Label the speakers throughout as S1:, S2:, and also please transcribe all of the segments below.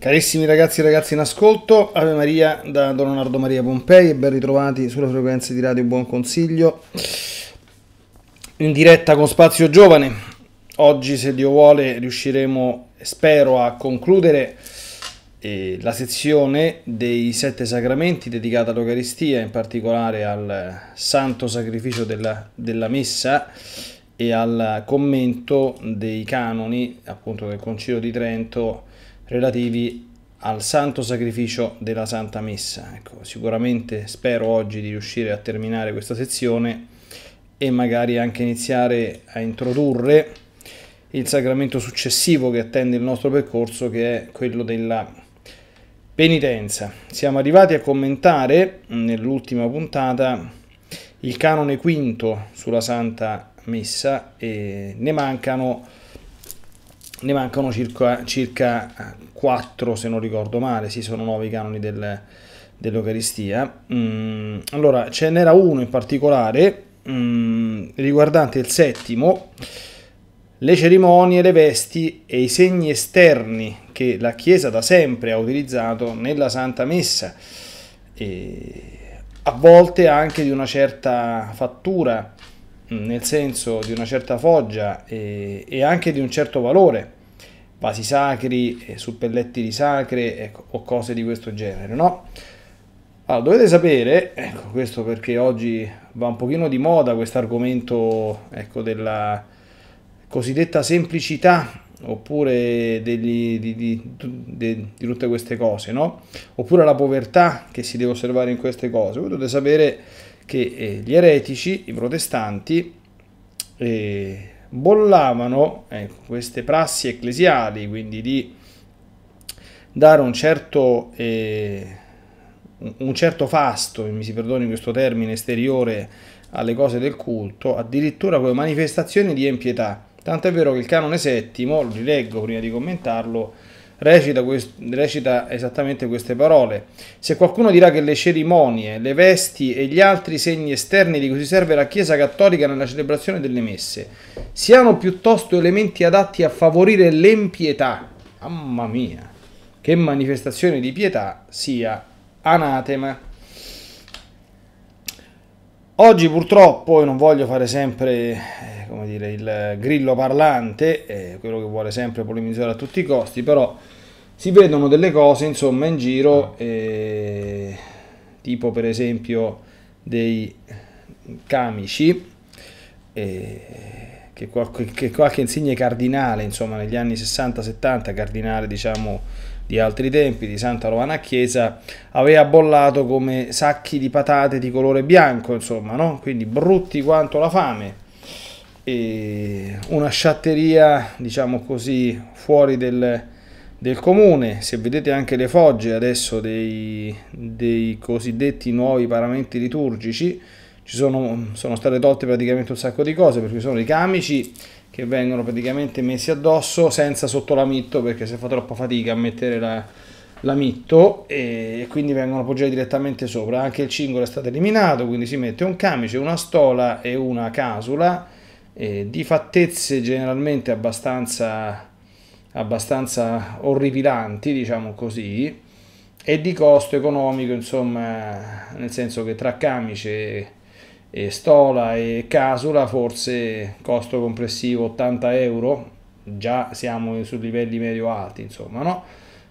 S1: Carissimi ragazzi e ragazzi in ascolto, Ave Maria da Don Leonardo Maria Pompei e ben ritrovati sulle frequenze di Radio Buon Consiglio in diretta con Spazio Giovane. Oggi, se Dio vuole, riusciremo, spero, a concludere eh, la sezione dei sette sacramenti dedicata all'Eucaristia, in particolare al santo sacrificio della, della messa e al commento dei canoni appunto del Concilio di Trento relativi al santo sacrificio della Santa Messa. Ecco, sicuramente spero oggi di riuscire a terminare questa sezione e magari anche iniziare a introdurre il sacramento successivo che attende il nostro percorso, che è quello della penitenza. Siamo arrivati a commentare nell'ultima puntata il canone quinto sulla Santa Messa e ne mancano ne mancano circa, circa 4 se non ricordo male, sì sono 9 i canoni del, dell'Eucaristia. Mm, allora ce n'era uno in particolare mm, riguardante il settimo, le cerimonie, le vesti e i segni esterni che la Chiesa da sempre ha utilizzato nella Santa Messa, e a volte anche di una certa fattura nel senso di una certa foggia e, e anche di un certo valore, vasi sacri, eh, suppellettili sacre ecco, o cose di questo genere, no? Allora, dovete sapere, ecco, questo perché oggi va un pochino di moda questo argomento ecco, della cosiddetta semplicità oppure degli, di, di, di, di, tutte queste cose, no? Oppure la povertà che si deve osservare in queste cose. Voi dovete sapere che eh, gli eretici, i protestanti, eh, bollavano ecco, queste prassi ecclesiali, quindi di dare un certo, eh, un certo fasto, mi si perdoni questo termine esteriore, alle cose del culto, addirittura come manifestazioni di empietà. Tanto è vero che il canone settimo, lo rileggo prima di commentarlo, recita, quest- recita esattamente queste parole. Se qualcuno dirà che le cerimonie, le vesti e gli altri segni esterni di cui si serve la Chiesa Cattolica nella celebrazione delle messe siano piuttosto elementi adatti a favorire l'empietà, mamma mia, che manifestazione di pietà sia anatema. Oggi purtroppo, e non voglio fare sempre eh, come dire, il grillo parlante, eh, quello che vuole sempre polemizzare a tutti i costi, però si vedono delle cose insomma in giro, eh, tipo per esempio dei camici, eh, che, qualche, che qualche insigne cardinale, insomma negli anni 60-70, cardinale diciamo di altri tempi, di Santa Romana Chiesa, aveva bollato come sacchi di patate di colore bianco, insomma, no? quindi brutti quanto la fame. E una sciatteria, diciamo così, fuori del, del comune, se vedete anche le fogge adesso dei, dei cosiddetti nuovi paramenti liturgici, ci sono, sono state tolte praticamente un sacco di cose perché sono i camici che vengono praticamente messi addosso senza sotto la mitto perché si fa troppa fatica a mettere la, la e quindi vengono appoggiati direttamente sopra. Anche il cingolo è stato eliminato, quindi si mette un camice, una stola e una casula eh, di fattezze generalmente abbastanza abbastanza orripilanti, diciamo così, e di costo economico, insomma, nel senso che tra camice e stola e casula forse costo complessivo 80 euro, già siamo su livelli medio alti, insomma, no?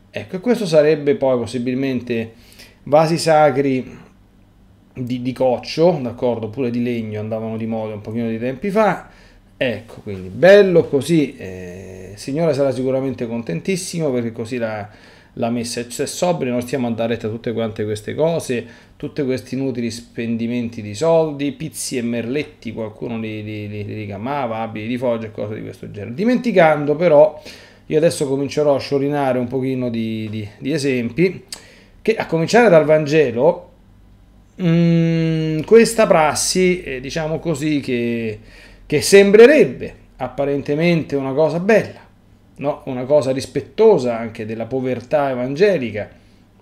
S1: Ecco, e questo sarebbe poi possibilmente vasi sacri di, di coccio, d'accordo, oppure di legno, andavano di moda un pochino di tempi fa, ecco, quindi bello così, eh, il Signore sarà sicuramente contentissimo perché così la la messa è sobria, non stiamo a dare retta a tutte quante queste cose, tutti questi inutili spendimenti di soldi, pizzi e merletti, qualcuno li, li, li, li ricamava, abiti di foggia e cose di questo genere. Dimenticando però, io adesso comincerò a sciorinare un pochino di, di, di esempi, che a cominciare dal Vangelo, mh, mm, questa prassi, eh, diciamo così, che, che sembrerebbe apparentemente una cosa bella, no? una cosa rispettosa anche della povertà evangelica,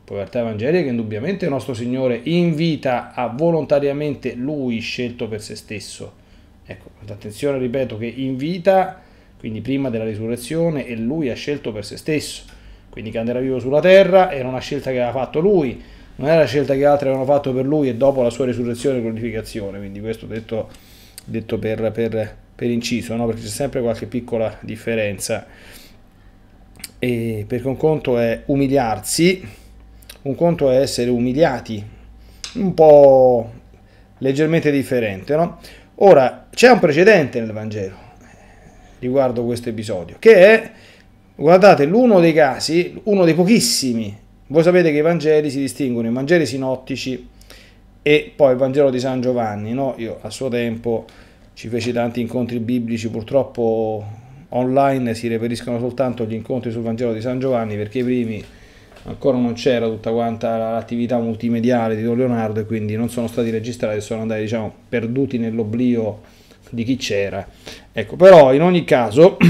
S1: povertà evangelica che indubbiamente il nostro Signore invita a volontariamente Lui scelto per se stesso. Ecco, attenzione, ripeto, che invita, quindi prima della risurrezione, e Lui ha scelto per se stesso. Quindi che andrà vivo sulla terra era una scelta che aveva fatto Lui, non era la scelta che altri avevano fatto per Lui e dopo la sua risurrezione e glorificazione. Quindi questo detto, detto per, per, per inciso, no? perché c'è sempre qualche piccola differenza e perché un conto è umiliarsi, un conto è essere umiliati, un po' leggermente differente, no? Ora, c'è un precedente nel Vangelo riguardo questo episodio, che è, guardate, l'uno dei casi, uno dei pochissimi, voi sapete che i Vangeli si distinguono, i Vangeli sinottici e poi il Vangelo di San Giovanni, no? Io a suo tempo ci feci tanti incontri biblici, purtroppo online si reperiscono soltanto gli incontri sul Vangelo di San Giovanni perché i primi ancora non c'era tutta quanta l'attività multimediale di Don Leonardo e quindi non sono stati registrati, sono andati diciamo perduti nell'oblio di chi c'era. Ecco, però in ogni caso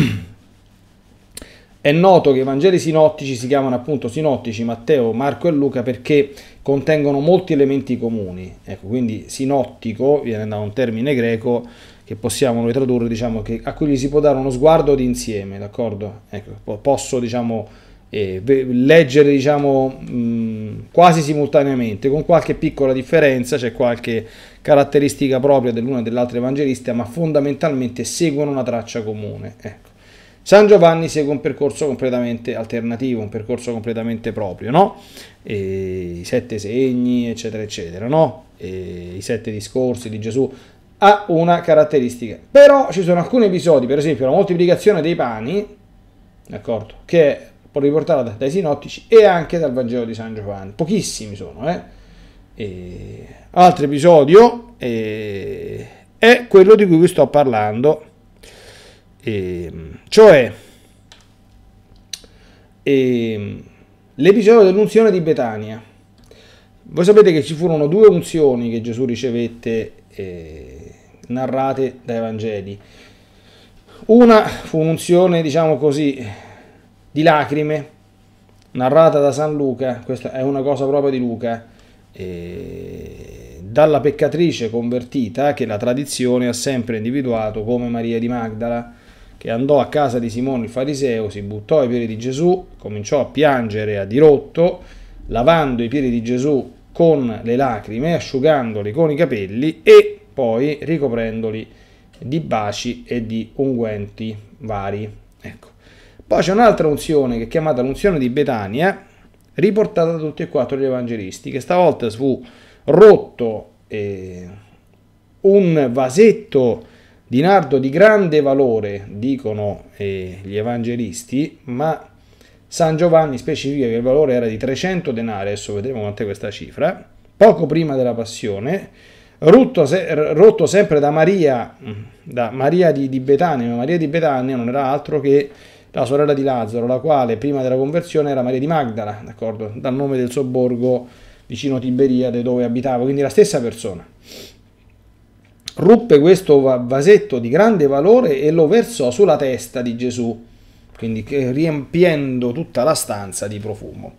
S1: è noto che i Vangeli sinottici si chiamano appunto sinottici Matteo, Marco e Luca perché contengono molti elementi comuni. Ecco, quindi sinottico viene da un termine greco che possiamo noi tradurre, diciamo, che, a cui gli si può dare uno sguardo d'insieme, d'accordo? Ecco, posso, diciamo, eh, leggere, diciamo, mh, quasi simultaneamente, con qualche piccola differenza, c'è qualche caratteristica propria dell'una e dell'altra evangelista, ma fondamentalmente seguono una traccia comune, ecco. San Giovanni segue un percorso completamente alternativo, un percorso completamente proprio, no? E I sette segni, eccetera, eccetera, no? E I sette discorsi di Gesù ha una caratteristica. Però ci sono alcuni episodi, per esempio la moltiplicazione dei pani, d'accordo, che è riportata dai sinottici e anche dal Vangelo di San Giovanni. Pochissimi sono, eh? E... Altro episodio eh, è quello di cui vi sto parlando, e, cioè e, l'episodio dell'unzione di Betania. Voi sapete che ci furono due unzioni che Gesù ricevette eh, narrate dai Vangeli. Una fu un'unzione, diciamo così, di lacrime, narrata da San Luca, questa è una cosa propria di Luca, eh, dalla peccatrice convertita che la tradizione ha sempre individuato come Maria di Magdala, che andò a casa di Simone il fariseo, si buttò ai piedi di Gesù, cominciò a piangere a dirotto, lavando i piedi di Gesù con le lacrime, asciugandoli con i capelli e poi ricoprendoli di baci e di unguenti vari. Ecco. Poi c'è un'altra unzione che è chiamata l'unzione di Betania, riportata da tutti e quattro gli evangelisti, che stavolta fu rotto eh, un vasetto di nardo di grande valore, dicono eh, gli evangelisti, ma San Giovanni specifica che il valore era di 300 denari, adesso vedremo quant'è questa cifra, poco prima della passione, rotto, se, rotto sempre da Maria, da Maria di, di Betania, ma Maria di Betania non era altro che la sorella di Lazzaro, la quale prima della conversione era Maria di Magdala, d'accordo? Dal nome del sobborgo vicino Tiberiade dove abitava, quindi la stessa persona. Ruppe questo vasetto di grande valore e lo versò sulla testa di Gesù quindi riempiendo tutta la stanza di profumo.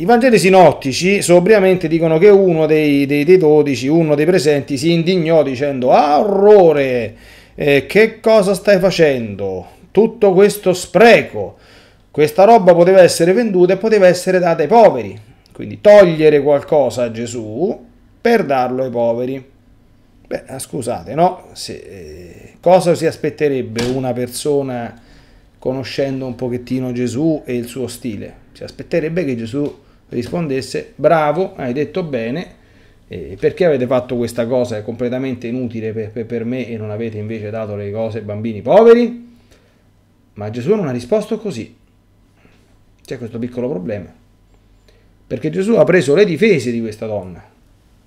S1: I Vangeli sinottici sobriamente dicono che uno dei, dei, dei dodici, uno dei presenti, si indignò dicendo ah, orrore, eh, che cosa stai facendo? Tutto questo spreco. questa roba poteva essere venduta e poteva essere data ai poveri. Quindi togliere qualcosa a Gesù per darlo ai poveri. Beh, scusate, no? Se, eh, cosa si aspetterebbe una persona conoscendo un pochettino Gesù e il suo stile? Si aspetterebbe che Gesù rispondesse, bravo, hai detto bene, eh, perché avete fatto questa cosa è completamente inutile per, per, per me e non avete invece dato le cose ai bambini poveri? Ma Gesù non ha risposto così. C'è questo piccolo problema. Perché Gesù ha preso le difese di questa donna,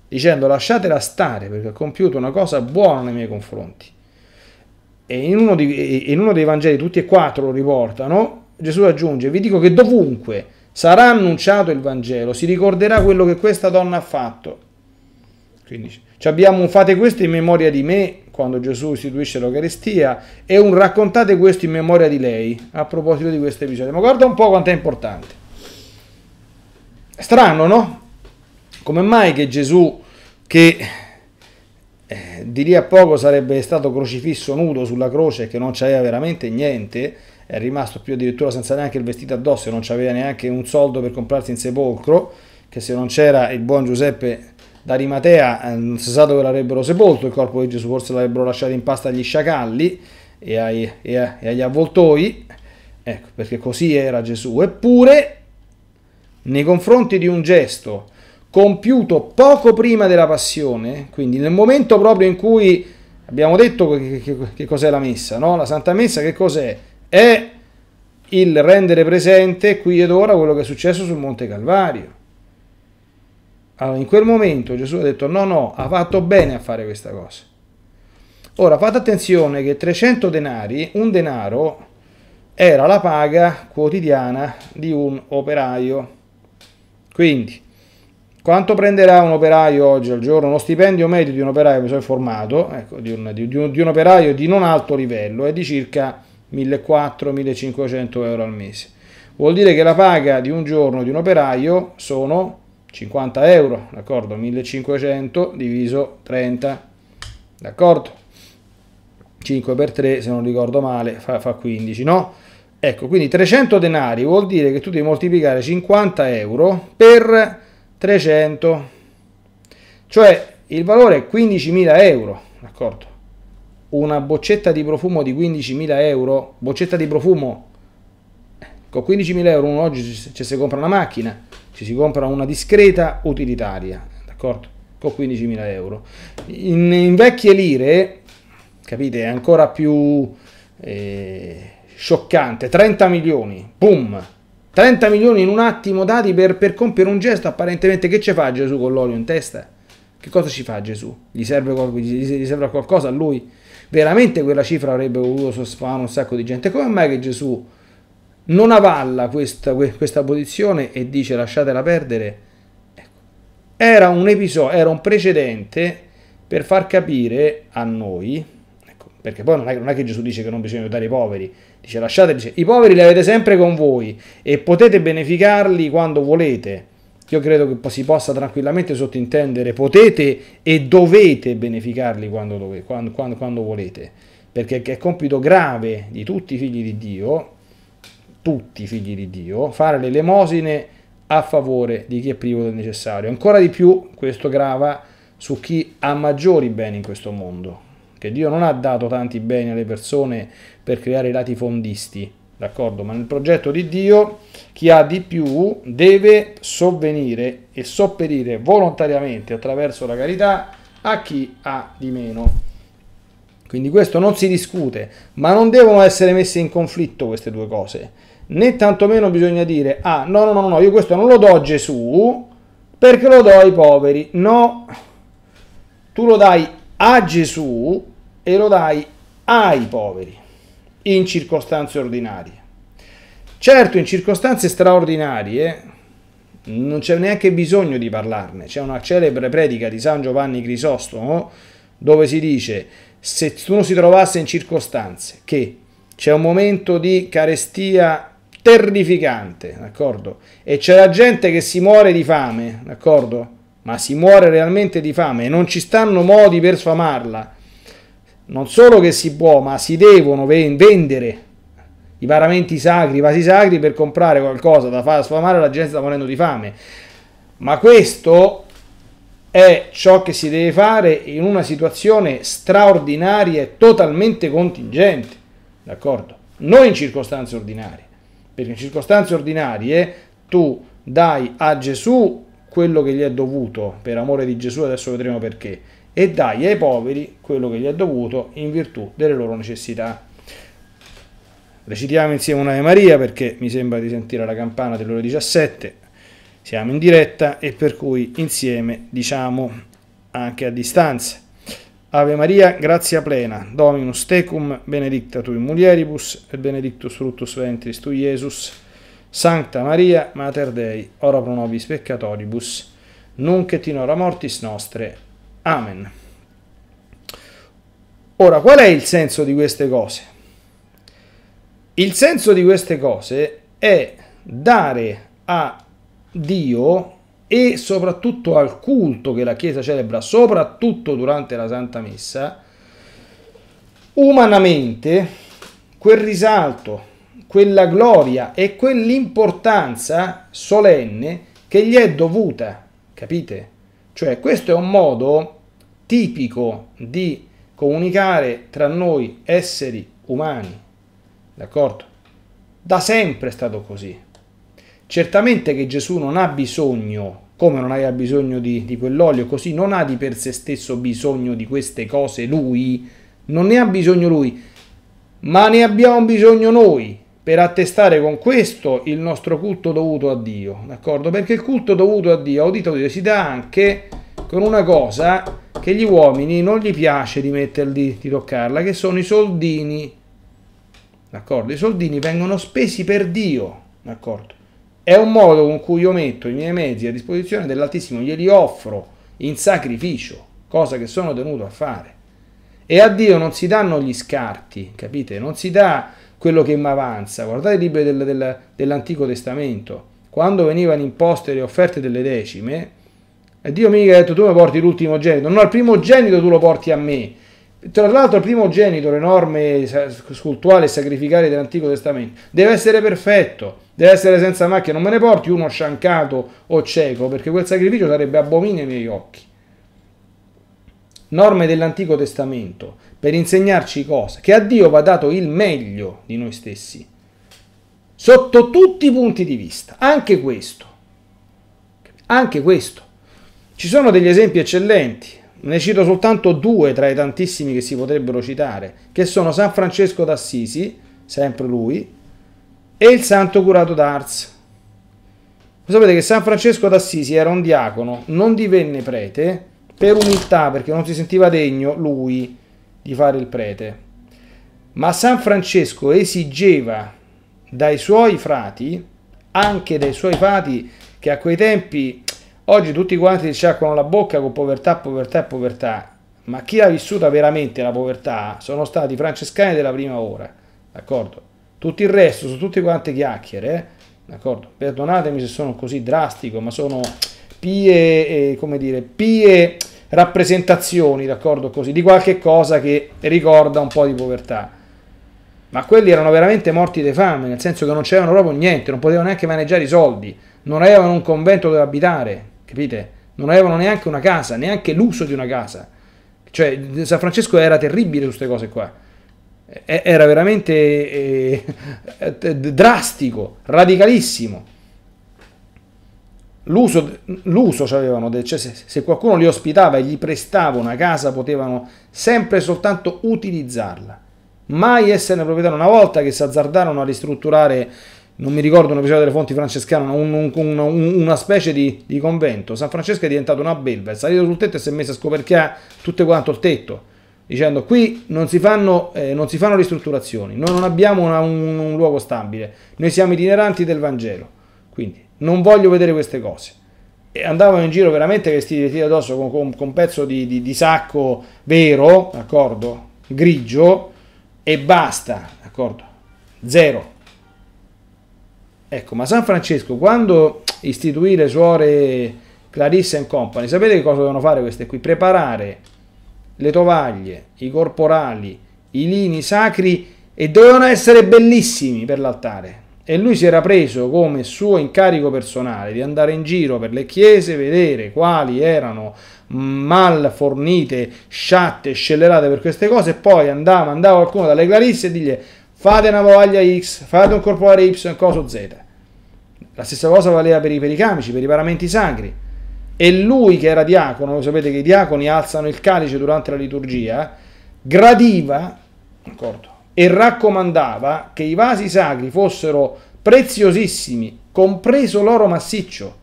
S1: dicendo lasciatela stare perché ha compiuto una cosa buona nei miei confronti. E in uno, di, in uno dei Vangeli, tutti e quattro lo riportano, Gesù aggiunge, vi dico che dovunque sarà annunciato il Vangelo, si ricorderà quello che questa donna ha fatto. Quindi abbiamo un fate questo in memoria di me quando Gesù istituisce l'Eucaristia e un raccontate questo in memoria di lei a proposito di questo episodio. Ma guarda un po' quanto è importante. Strano, no? Come mai che Gesù, che eh, di lì a poco sarebbe stato crocifisso nudo sulla croce e che non c'aveva veramente niente, è rimasto più addirittura senza neanche il vestito addosso non c'aveva neanche un soldo per comprarsi in sepolcro, che se non c'era il buon Giuseppe d'Arimatea, eh, non si sa dove l'avrebbero sepolto il corpo di Gesù, forse l'avrebbero lasciato in pasta agli sciacalli e, ai, e, e agli avvoltoi, ecco, perché così era Gesù. Eppure, nei confronti di un gesto compiuto poco prima della passione, quindi nel momento proprio in cui abbiamo detto che, che, che cos'è la messa, no? La Santa Messa che cos'è? È il rendere presente qui ed ora quello che è successo sul Monte Calvario. Allora, in quel momento Gesù ha detto no, no, ha fatto bene a fare questa cosa. Ora fate attenzione che 300 denari, un denaro, era la paga quotidiana di un operaio. Quindi, quanto prenderà un operaio oggi al giorno? Uno stipendio medio di un operaio, mi sono informato, ecco, di, un, di, di, un, di un operaio di non alto livello, è di circa 1400-1500 euro al mese. Vuol dire che la paga di un giorno di un operaio sono 50 euro, d'accordo? 1500 diviso 30, d'accordo? 5 per 3, se non ricordo male, fa, fa 15, no? Ecco, quindi 300 denari vuol dire che tu devi moltiplicare 50 euro per 300, cioè il valore è 15.000 euro, d'accordo? Una boccetta di profumo di 15.000 euro, boccetta di profumo, con 15.000 euro uno oggi ci si compra una macchina, ci si compra una discreta utilitaria, d'accordo? Con 15.000 euro. In, in, vecchie lire, capite, è ancora più eh, scioccante, 30 milioni, boom! 30 milioni in un attimo dati per, per compiere un gesto apparentemente che ci fa Gesù con l'olio in testa? Che cosa ci fa Gesù? Gli serve, gli serve qualcosa a lui? Veramente quella cifra avrebbe voluto soddisfare un sacco di gente. Come mai che Gesù non avalla questa, questa posizione e dice lasciatela perdere? Ecco. Era un episodio, era un precedente per far capire a noi, ecco, perché poi non è, non è, che Gesù dice che non bisogna aiutare i poveri, dice lasciate, i poveri li avete sempre con voi e potete beneficarli quando volete io credo che si possa tranquillamente sottintendere potete e dovete beneficarli quando, dove, quando, quando, quando volete, perché è compito grave di tutti i figli di Dio, tutti i figli di Dio, fare le elemosine a favore di chi è privo del necessario. Ancora di più questo grava su chi ha maggiori beni in questo mondo, che Dio non ha dato tanti beni alle persone per creare i latifondisti, d'accordo? Ma nel progetto di Dio chi ha di più deve sovvenire e sopperire volontariamente attraverso la carità a chi ha di meno. Quindi questo non si discute, ma non devono essere messe in conflitto queste due cose. Né tantomeno bisogna dire, ah no, no, no, no, io questo non lo do a Gesù perché lo do ai poveri. No, tu lo dai a Gesù e lo dai ai poveri in circostanze ordinarie. Certo, in circostanze straordinarie non c'è neanche bisogno di parlarne. C'è una celebre predica di San Giovanni Crisostomo dove si dice se uno si trovasse in circostanze che c'è un momento di carestia terrificante, d'accordo? E c'è la gente che si muore di fame, d'accordo? Ma si muore realmente di fame e non ci stanno modi per sfamarla non solo che si può, ma si devono vendere i paramenti sacri, i vasi sacri per comprare qualcosa da far sfamare la gente sta morendo di fame. Ma questo è ciò che si deve fare in una situazione straordinaria e totalmente contingente, d'accordo? Non in circostanze ordinarie, perché in circostanze ordinarie tu dai a Gesù quello che gli è dovuto per amore di Gesù, adesso vedremo perché, e dai ai poveri quello che gli è dovuto in virtù delle loro necessità. Recitiamo insieme un'Ave Maria perché mi sembra di sentire la campana delle ore 17. Siamo in diretta e per cui insieme diciamo anche a distanza. Ave Maria, grazia plena, Dominus tecum, benedicta tu in mulieribus, et benedictus fructus ventris tu, Iesus. Sancta Maria, Mater Dei, ora pro nobis peccatoribus, nunc et in hora mortis nostre. Amen. Ora, qual è il senso di queste cose? Il senso di queste cose è dare a Dio e soprattutto al culto che la Chiesa celebra, soprattutto durante la Santa Messa, umanamente quel risalto, quella gloria e quell'importanza solenne che gli è dovuta, capite? Cioè questo è un modo tipico di comunicare tra noi esseri umani D'accordo? Da sempre è stato così. Certamente che Gesù non ha bisogno, come non aveva bisogno di, di quell'olio, così non ha di per sé stesso bisogno di queste cose lui, non ne ha bisogno lui, ma ne abbiamo bisogno noi per attestare con questo il nostro culto dovuto a Dio, d'accordo? Perché il culto dovuto a Dio, udito Dio, si dà anche con una cosa che gli uomini non gli piace di metterli, di toccarla, che sono i soldini d'accordo? I soldini vengono spesi per Dio, d'accordo? È un modo con cui io metto i miei mezzi a disposizione dell'Altissimo, glieli offro in sacrificio, cosa che sono tenuto a fare. E a Dio non si danno gli scarti, capite? Non si dà quello che mi avanza. Guardate i libri del, del, dell'Antico Testamento. Quando venivano imposte le offerte delle decime, e Dio mi ha detto tu mi porti l'ultimo genito, no, il primo genito tu lo porti a me tra l'altro il primogenito, le norme scultuali e sacrificali dell'Antico Testamento, deve essere perfetto, deve essere senza macchia, non me ne porti uno sciancato o cieco, perché quel sacrificio sarebbe abominio ai miei occhi. Norme dell'Antico Testamento, per insegnarci cosa? Che a Dio va dato il meglio di noi stessi, sotto tutti i punti di vista, anche questo. Anche questo. Ci sono degli esempi eccellenti. Ne cito soltanto due tra i tantissimi che si potrebbero citare, che sono San Francesco d'Assisi, sempre lui, e il Santo Curato d'Ars. Sapete che San Francesco d'Assisi era un diacono, non divenne prete per umiltà, perché non si sentiva degno lui di fare il prete. Ma San Francesco esigeva dai suoi frati, anche dai suoi frati che a quei tempi Oggi tutti quanti si sciacquano la bocca con povertà, povertà e povertà, ma chi ha vissuto veramente la povertà sono stati i francescani della prima ora, d'accordo? Tutto il resto sono tutte quante chiacchiere, eh? d'accordo? Perdonatemi se sono così drastico, ma sono pie, eh, come dire, pie rappresentazioni, d'accordo? Così, di qualche cosa che ricorda un po' di povertà. Ma quelli erano veramente morti di fame, nel senso che non c'erano proprio niente, non potevano neanche maneggiare i soldi, non avevano un convento dove abitare, capite? Non avevano neanche una casa, neanche l'uso di una casa. Cioè, San Francesco era terribile su queste cose qua. Era veramente eh, drastico, radicalissimo. L'uso, l'uso avevano, cioè se, se qualcuno li ospitava e gli prestava una casa, potevano sempre e soltanto utilizzarla. Mai esserne proprietario. Una volta che si azzardarono a ristrutturare non mi ricordo un episodio delle fonti francescane, un, un, un, una specie di, di, convento. San Francesco è diventato una belva, è salito sul tetto e si è messo a scoperchiare tutto quanto il tetto, dicendo qui non si fanno, eh, non si fanno ristrutturazioni, noi non abbiamo una, un, luogo stabile, noi siamo itineranti del Vangelo, quindi non voglio vedere queste cose. E andavano in giro veramente vestiti di addosso con, con, con un pezzo di, di, di sacco vero, d'accordo? Grigio, e basta, d'accordo? Zero Ecco, ma San Francesco quando istituì le suore Clarissa Company, sapete che cosa dovevano fare queste qui? Preparare le tovaglie, i corporali, i lini sacri e dovevano essere bellissimi per l'altare. E lui si era preso come suo incarico personale di andare in giro per le chiese, vedere quali erano mal fornite, sciatte, scellerate per queste cose, e poi andava, mandava qualcuno dalle clarisse e digli fate una voglia X, fate un corporale Y, coso Z. La stessa cosa valeva per i pericamici, per i paramenti sacri. E lui che era diacono, sapete che i diaconi alzano il calice durante la liturgia, gradiva, d'accordo, e raccomandava che i vasi sacri fossero preziosissimi, compreso l'oro massiccio.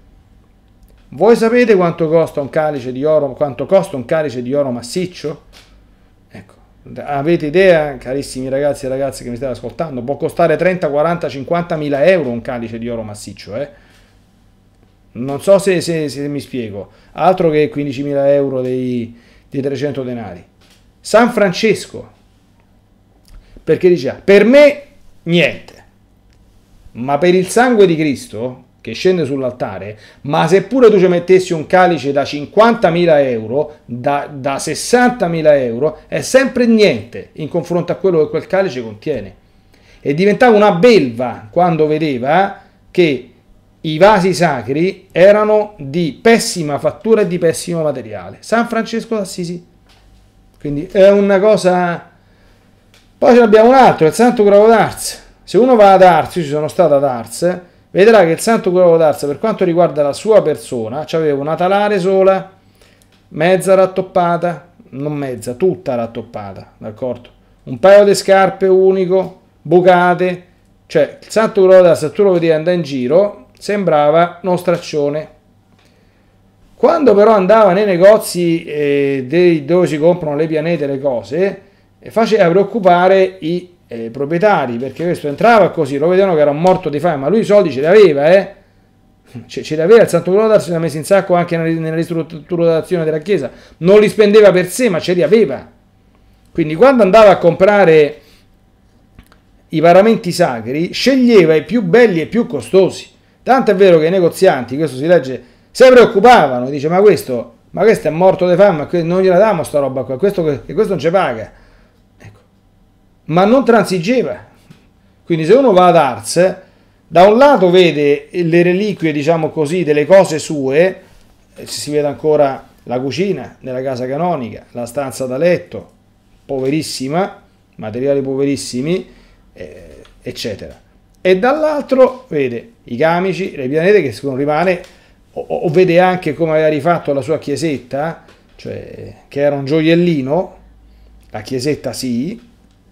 S1: Voi sapete quanto costa un calice di oro, quanto costa un calice di oro massiccio? Avete idea, carissimi ragazzi e ragazze che mi state ascoltando? Può costare 30, 40, 50 mila euro un calice di oro massiccio, eh? Non so se, se, se mi spiego, altro che 15 mila euro dei, dei 300 denari. San Francesco, perché diceva, per me niente, ma per il sangue di Cristo che scende sull'altare, ma seppure tu ci mettessi un calice da 50.000 euro, da, da 60.000 euro, è sempre niente in confronto a quello che quel calice contiene. E diventava una belva quando vedeva che i vasi sacri erano di pessima fattura e di pessimo materiale. San Francesco d'Assisi. Quindi è una cosa poi ce n'abbiamo un altro, il Santo Gravo d'Ars. Se uno va ad Ars, io ci sono stato ad Ars, vedrà che il Santo Gravo d'Ars, per quanto riguarda la sua persona, aveva una talare sola, mezza rattoppata, non mezza, tutta rattoppata, d'accordo? Un paio di scarpe unico, bucate, cioè il Santo Gravo d'Ars, se tu lo vedi andare in giro, sembrava uno straccione. Quando però andava nei negozi eh, dove si comprano le pianete, le cose, e faceva preoccupare i eh, proprietari perché questo entrava così, lo vedevano che era un morto di fame, ma lui i soldi ce li aveva, eh? Ce, li aveva, il Santo Colodar se li ha messi in sacco anche nella, nella ristrutturazione della chiesa, non li spendeva per sé, ma ce li aveva. Quindi quando andava a comprare i paramenti sacri, sceglieva i più belli e più costosi. Tanto è vero che i negozianti, questo si legge, si preoccupavano, dice ma questo, ma questo è morto di fame, non gliela diamo sta roba qua, questo, questo non ci paga ma non transigeva. Quindi se uno va ad Ars, da un lato vede le reliquie, diciamo così, delle cose sue, si vede ancora la cucina nella casa canonica, la stanza da letto, poverissima, materiali poverissimi, eh, eccetera. E dall'altro vede i camici, le pianete che secondo rimane, o, o, vede anche come aveva rifatto la sua chiesetta, cioè che era un gioiellino, la chiesetta sì,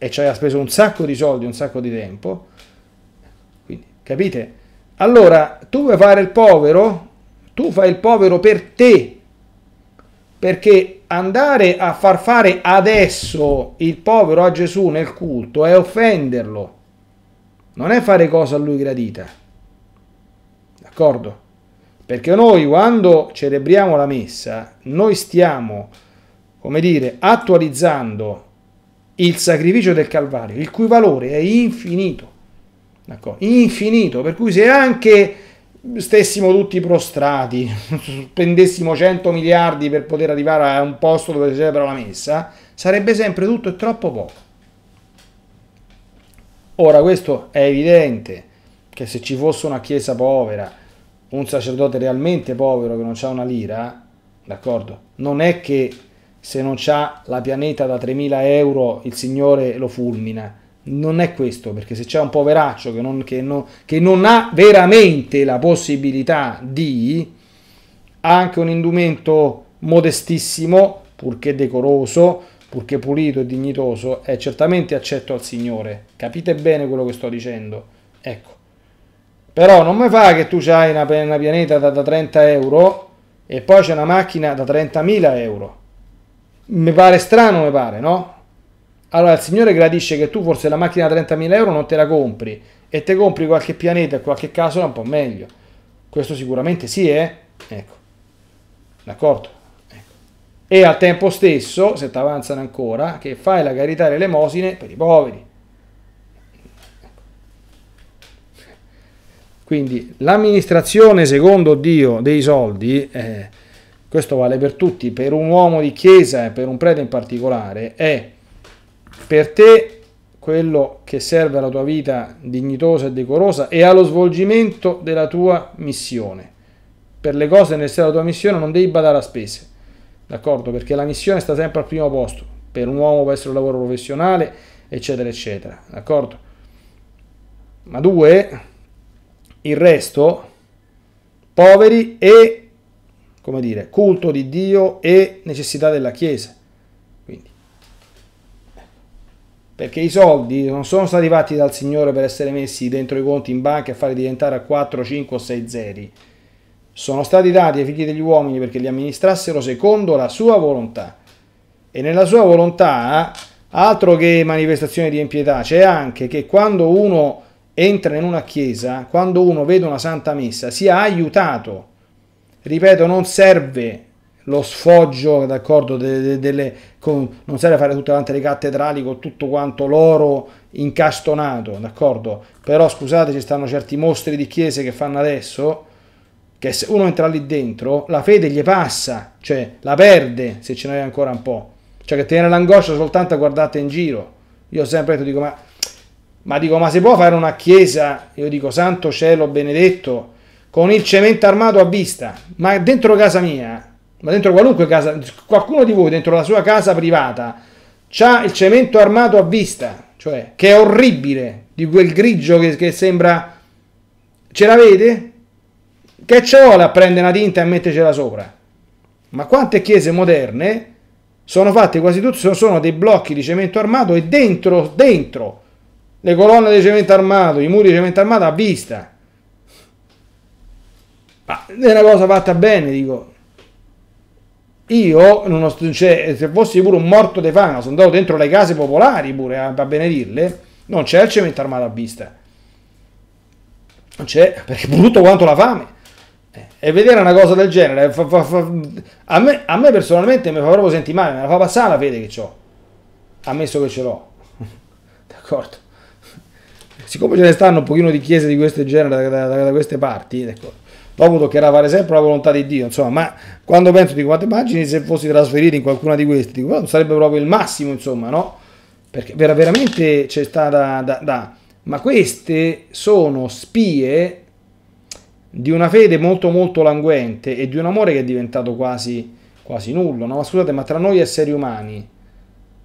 S1: e ci aveva speso un sacco di soldi, un sacco di tempo. Quindi, capite? Allora, tu vuoi fare il povero? Tu fai il povero per te. Perché andare a far fare adesso il povero a Gesù nel culto è offenderlo. Non è fare cosa a lui gradita. D'accordo? Perché noi quando celebriamo la messa, noi stiamo, come dire, attualizzando il sacrificio del Calvario, il cui valore è infinito. D'accordo? Infinito, per cui se anche stessimo tutti prostrati, spendessimo 100 miliardi per poter arrivare a un posto dove si celebra la messa, sarebbe sempre tutto e troppo poco. Ora questo è evidente che se ci fosse una chiesa povera, un sacerdote realmente povero che non ha una lira, d'accordo? Non è che se non c'ha la pianeta da 3.000 euro il Signore lo fulmina. Non è questo, perché se c'è un poveraccio che non, che non, che non ha veramente la possibilità di, ha anche un indumento modestissimo, purché decoroso, purché pulito e dignitoso, è certamente accetto al Signore. Capite bene quello che sto dicendo? Ecco. Però non mi fa che tu hai una, una pianeta da, da 30 euro e poi c'è una macchina da 30.000 euro mi pare strano, mi pare, no? Allora il Signore gradisce che tu forse la macchina da 30.000 euro non te la compri e te compri qualche pianeta qualche casola un po' meglio. Questo sicuramente sì, eh? Ecco. D'accordo? Ecco. E al tempo stesso, se ti avanzano ancora, che fai la carità e l'elemosine per i poveri. Quindi l'amministrazione secondo Dio dei soldi... Eh, questo vale per tutti, per un uomo di chiesa e per un prete in particolare, è per te quello che serve alla tua vita dignitosa e decorosa e allo svolgimento della tua missione. Per le cose necessarie alla tua missione non devi badare a spese, d'accordo? Perché la missione sta sempre al primo posto. Per un uomo può essere un lavoro professionale, eccetera, eccetera, d'accordo? Ma due, il resto, poveri e, come dire, culto di Dio e necessità della Chiesa. Quindi, perché i soldi non sono stati fatti dal Signore per essere messi dentro i conti in banca e farli diventare a 4, 5 o 6 zeri. Sono stati dati ai figli degli uomini perché li amministrassero secondo la sua volontà. E nella sua volontà, altro che manifestazione di impietà, c'è anche che quando uno entra in una chiesa, quando uno vede una santa messa, sia aiutato. Ripeto, non serve lo sfoggio, d'accordo, delle, delle, con, non serve fare tutte le cattedrali con tutto quanto l'oro incastonato, d'accordo? Però scusate, ci stanno certi mostri di chiese che fanno adesso, che se uno entra lì dentro, la fede gli passa, cioè la perde se ce n'è ancora un po'. Cioè che tiene l'angoscia soltanto a guardate in giro. Io ho sempre detto, dico, ma ma dico, ma si può fare una chiesa, io dico santo cielo benedetto, con il cemento armato a vista, ma dentro casa mia, ma dentro qualunque casa, qualcuno di voi dentro la sua casa privata ha il cemento armato a vista, cioè che è orribile, di quel grigio che, che sembra... Ce l'avete? Che ci vuole a prendere una tinta e mettercela sopra? Ma quante chiese moderne sono fatte quasi tutte, sono dei blocchi di cemento armato e dentro, dentro, le colonne di cemento armato, i muri di cemento armato a vista. Ma è una cosa fatta bene, dico. Io, non ho, cioè, se fossi pure un morto di fame, sono andato dentro le case popolari pure a, a benedirle, non c'è il cemento armato a vista. Non c'è, perché brutto quanto la fame. Eh, e vedere una cosa del genere, fa, fa, fa, a, me, a, me, personalmente mi fa proprio sentire male, me la fa passare la fede che ho, ammesso che ce l'ho. D'accordo? siccome ce ne stanno un pochino di chiese di questo genere da, da, da queste parti, ecco, dopo toccherà fare sempre la volontà di Dio, insomma, ma quando penso di quante immagini se fossi trasferito in qualcuna di queste, dico, sarebbe proprio il massimo, insomma, no? Perché veramente c'è stata da, da, ma queste sono spie di una fede molto molto languente e di un amore che è diventato quasi, quasi nullo, no? Ma scusate, ma tra noi esseri umani,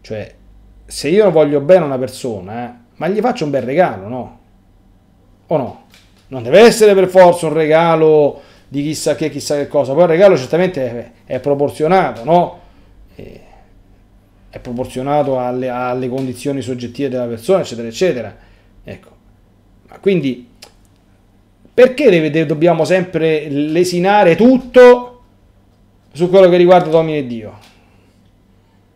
S1: cioè, se io voglio bene a una persona, eh, ma gli faccio un bel regalo, no? O no? Non deve essere per forza un regalo di chissà che, chissà che cosa, poi il regalo certamente è, è proporzionato, no? È proporzionato alle, alle, condizioni soggettive della persona, eccetera, eccetera. Ecco. Ma quindi, perché deve, dobbiamo sempre lesinare tutto su quello che riguarda Domine Dio?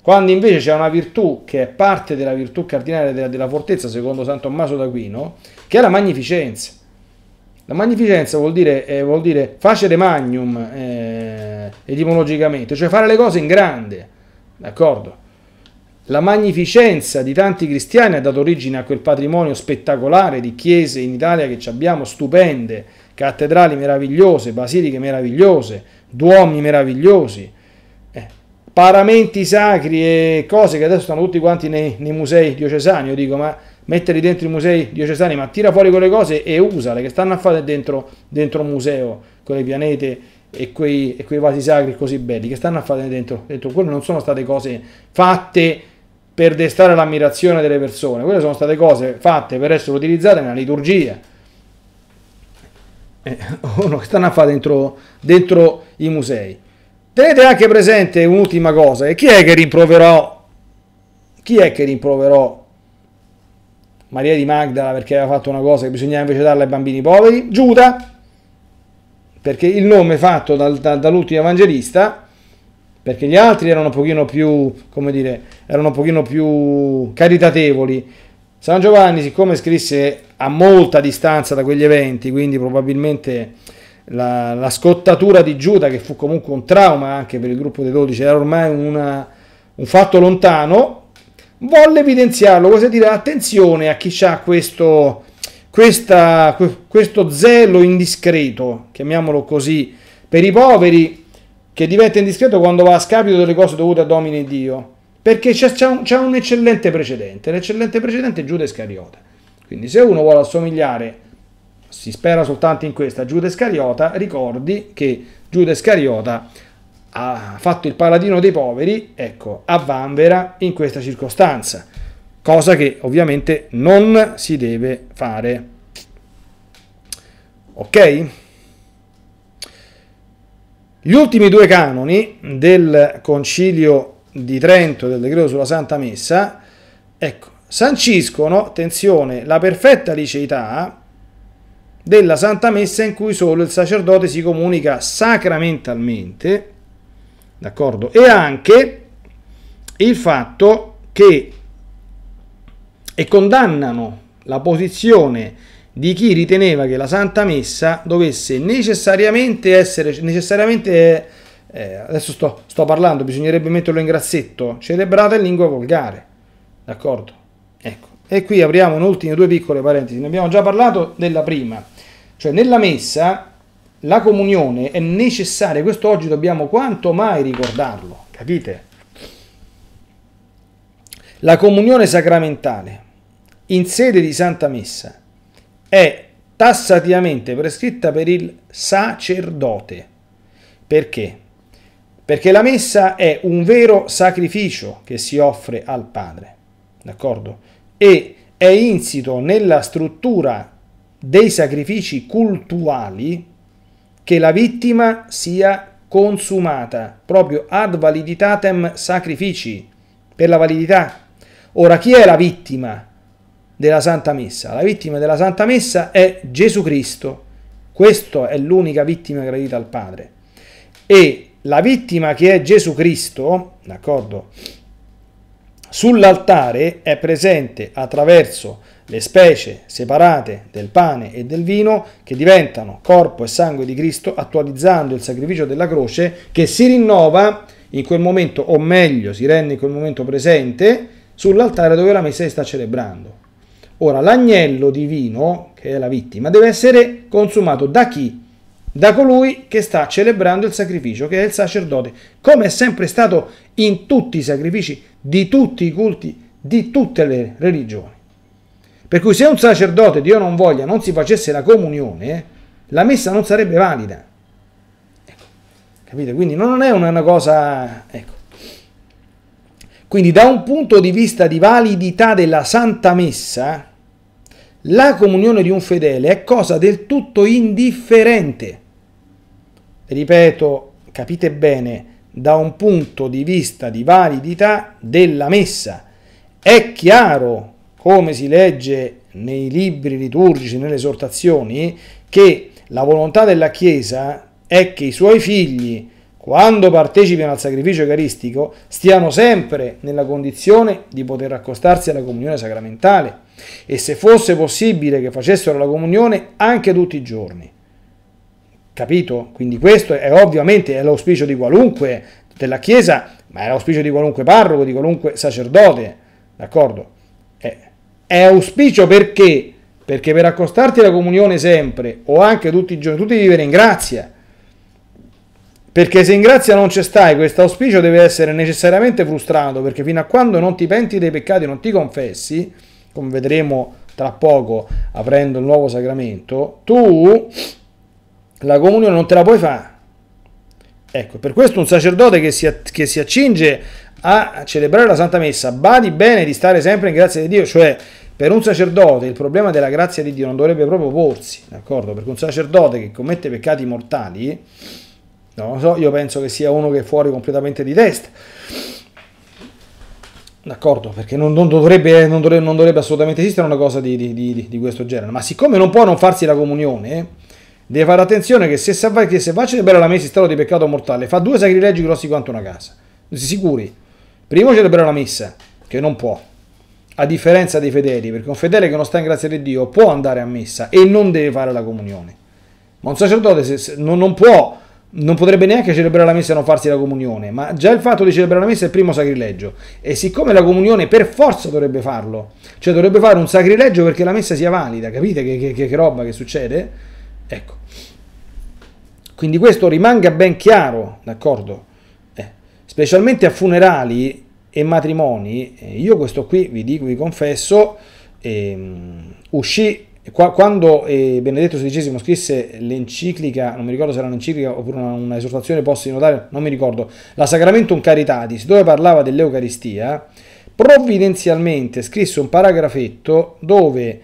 S1: Quando invece c'è una virtù che è parte della virtù cardinale della, della fortezza, secondo San Tommaso d'Aquino, che è la magnificenza. La magnificenza vuol dire, eh, vuol dire facere magnum eh, etimologicamente, cioè fare le cose in grande, d'accordo? La magnificenza di tanti cristiani ha dato origine a quel patrimonio spettacolare di chiese in Italia che abbiamo, stupende, cattedrali meravigliose, basiliche meravigliose, duomi meravigliosi paramenti sacri e cose che adesso stanno tutti quanti nei, nei musei diocesani. Io dico, ma metterli dentro i musei diocesani, ma tira fuori quelle cose e usale, che stanno a fare dentro, dentro un museo, quelle pianete e quei, e quei, vasi sacri così belli, che stanno a fare dentro, dentro. Quelle non sono state cose fatte per destare l'ammirazione delle persone, quelle sono state cose fatte per essere utilizzate nella liturgia. Eh, o che stanno a fare dentro, dentro i musei. Tenete anche presente un'ultima cosa, e chi è che rimproverò? Chi è che rimproverò Maria di Magdala perché aveva fatto una cosa che bisognava invece darla ai bambini poveri? Giuda, perché il nome fatto dal, dal, dall'ultimo evangelista, perché gli altri erano un pochino più, come dire, erano un pochino più caritatevoli. San Giovanni, siccome scrisse a molta distanza da quegli eventi, quindi probabilmente la, la, scottatura di Giuda, che fu comunque un trauma anche per il gruppo dei 12, era ormai una, un fatto lontano, volle evidenziarlo, cosa dire attenzione a chi ha questo, questa, questo zelo indiscreto, chiamiamolo così, per i poveri, che diventa indiscreto quando va a scapito delle cose dovute a Domine Dio. Perché c'è, c'è, un, c'è un eccellente precedente. L'eccellente precedente è Giuda Iscariota. Quindi se uno vuole assomigliare, si spera soltanto in questa, Giuda Iscariota, ricordi che Giuda Iscariota ha fatto il paladino dei poveri, ecco, a Vanvera in questa circostanza, cosa che ovviamente non si deve fare. Ok? Gli ultimi due canoni del concilio di Trento del decreto sulla Santa Messa, ecco, sanciscono, attenzione, la perfetta liceità della Santa Messa in cui solo il sacerdote si comunica sacramentalmente, d'accordo? E anche il fatto che e condannano la posizione di chi riteneva che la Santa Messa dovesse necessariamente essere, necessariamente, eh, adesso sto, sto, parlando, bisognerebbe metterlo in grassetto, celebrata in lingua volgare, d'accordo? Ecco, e qui apriamo un'ultima due piccole parentesi, ne abbiamo già parlato della prima, cioè nella Messa la comunione è necessaria, questo oggi dobbiamo quanto mai ricordarlo, capite? La comunione sacramentale in sede di Santa Messa è tassativamente prescritta per il sacerdote. Perché? Perché la messa è un vero sacrificio che si offre al Padre, d'accordo? E è insito nella struttura dei sacrifici cultuali che la vittima sia consumata, proprio ad validitatem sacrifici, per la validità. Ora, chi è la vittima? della Santa Messa. La vittima della Santa Messa è Gesù Cristo. Questa è l'unica vittima gradita al Padre. E la vittima che è Gesù Cristo, d'accordo? Sull'altare è presente attraverso le specie separate del pane e del vino che diventano corpo e sangue di Cristo, attualizzando il sacrificio della croce che si rinnova in quel momento, o meglio, si rende in quel momento presente sull'altare dove la messa si sta celebrando. Ora, l'agnello divino, che è la vittima, deve essere consumato da chi? Da colui che sta celebrando il sacrificio, che è il sacerdote, come è sempre stato in tutti i sacrifici di tutti i culti di tutte le religioni. Per cui se un sacerdote, Dio non voglia, non si facesse la comunione, la messa non sarebbe valida. Ecco, capite? Quindi non è una cosa... Ecco. Quindi da un punto di vista di validità della Santa Messa, la comunione di un fedele è cosa del tutto indifferente. Ripeto, capite bene, da un punto di vista di validità della messa. È chiaro, come si legge nei libri liturgici, nelle esortazioni, che la volontà della Chiesa è che i suoi figli, quando partecipino al sacrificio eucaristico, stiano sempre nella condizione di poter accostarsi alla comunione sacramentale e se fosse possibile che facessero la comunione anche tutti i giorni. Capito? Quindi questo è ovviamente l'auspicio di qualunque della Chiesa, ma è l'auspicio di qualunque parroco, di qualunque sacerdote, d'accordo? È, auspicio perché? Perché per accostarti alla comunione sempre o anche tutti i giorni, tu devi vivere in grazia. Perché se in grazia non ci stai, questo auspicio deve essere necessariamente frustrato, perché fino a quando non ti penti dei peccati, non ti confessi, come vedremo tra poco aprendo il nuovo sacramento, tu la comunione non te la puoi fare. Ecco, per questo un sacerdote che si, che si accinge a celebrare la Santa Messa, badi bene di stare sempre in grazia di Dio, cioè per un sacerdote il problema della grazia di Dio non dovrebbe proprio porsi, d'accordo? Perché un sacerdote che commette peccati mortali, non lo so, io penso che sia uno che è fuori completamente di testa. D'accordo, perché non, non, dovrebbe, non, dovrebbe, non, dovrebbe, assolutamente esistere una cosa di, di, di, di, questo genere. Ma siccome non può non farsi la comunione, deve fare attenzione che se, se va a celebrare la messa in stato di peccato mortale, fa due sacrilegi grossi quanto una casa. Si sicuri. Primo celebrare la messa, che non può. A differenza dei fedeli, perché un fedele che non sta in grazia di Dio può andare a messa e non deve fare la comunione. Ma un sacerdote se, se, non, non può non potrebbe neanche celebrare la messa e non farsi la comunione, ma già il fatto di celebrare la messa è il primo sacrilegio. E siccome la comunione per forza dovrebbe farlo, cioè dovrebbe fare un sacrilegio perché la messa sia valida, capite che, che, che roba che succede? Ecco. Quindi questo rimanga ben chiaro, d'accordo? Eh. Specialmente a funerali, e matrimoni, io questo qui vi dico, vi confesso, ehm, uscì qua, quando eh, Benedetto XVI scrisse l'enciclica, non mi ricordo se era un'enciclica oppure una, una esortazione notare, non mi ricordo, la Sacramentum Caritatis, dove parlava dell'Eucaristia, provvidenzialmente scrisse un paragrafetto dove